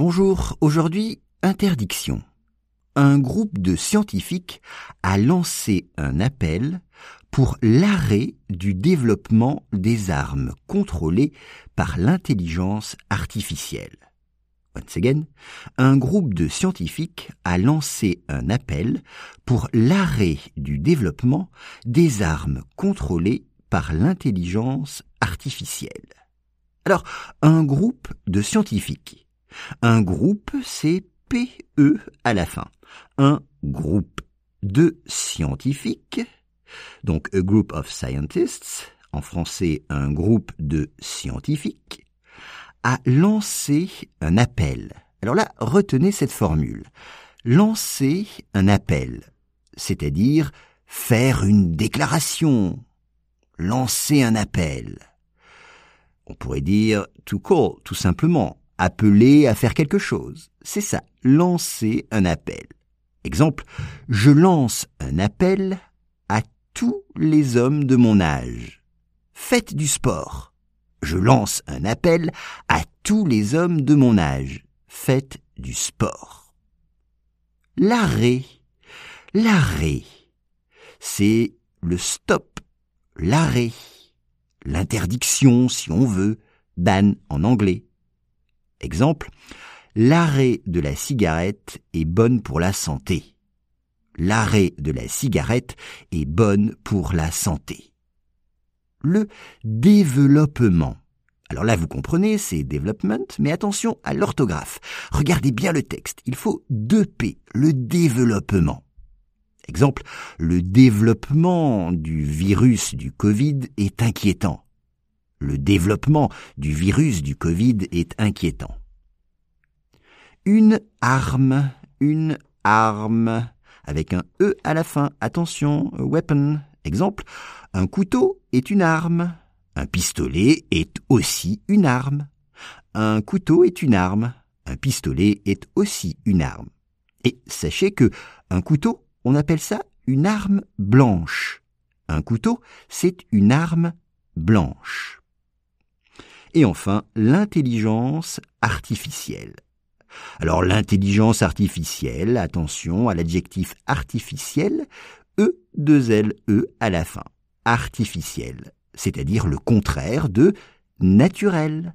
Bonjour, aujourd'hui, interdiction. Un groupe de scientifiques a lancé un appel pour l'arrêt du développement des armes contrôlées par l'intelligence artificielle. Once again, un groupe de scientifiques a lancé un appel pour l'arrêt du développement des armes contrôlées par l'intelligence artificielle. Alors, un groupe de scientifiques. Un groupe, c'est PE à la fin. Un groupe de scientifiques, donc a group of scientists, en français un groupe de scientifiques, a lancé un appel. Alors là, retenez cette formule. Lancer un appel, c'est-à-dire faire une déclaration, lancer un appel. On pourrait dire to call, tout simplement, appeler à faire quelque chose. C'est ça, lancer un appel. Exemple, je lance un appel à tous les hommes de mon âge. Faites du sport. Je lance un appel à tous les hommes de mon âge. Faites du sport. L'arrêt. L'arrêt. C'est le stop. L'arrêt. L'interdiction, si on veut. Ban en anglais. Exemple. L'arrêt de la cigarette est bonne pour la santé. L'arrêt de la cigarette est bonne pour la santé. Le développement. Alors là, vous comprenez, c'est development, mais attention à l'orthographe. Regardez bien le texte. Il faut deux P, le développement. Exemple, le développement du virus du Covid est inquiétant. Le développement du virus du Covid est inquiétant. Une arme, une arme, avec un E à la fin. Attention, weapon. Exemple, un couteau est une arme. Un pistolet est aussi une arme. Un couteau est une arme. Un pistolet est aussi une arme. Et sachez que un couteau, on appelle ça une arme blanche. Un couteau, c'est une arme blanche. Et enfin, l'intelligence artificielle. Alors l'intelligence artificielle, attention à l'adjectif artificiel, E, 2 L, E à la fin. Artificielle, c'est-à-dire le contraire de naturel.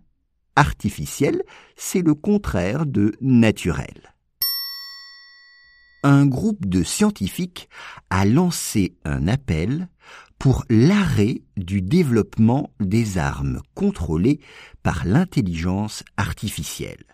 Artificiel, c'est le contraire de naturel. Un groupe de scientifiques a lancé un appel pour l'arrêt du développement des armes contrôlées par l'intelligence artificielle.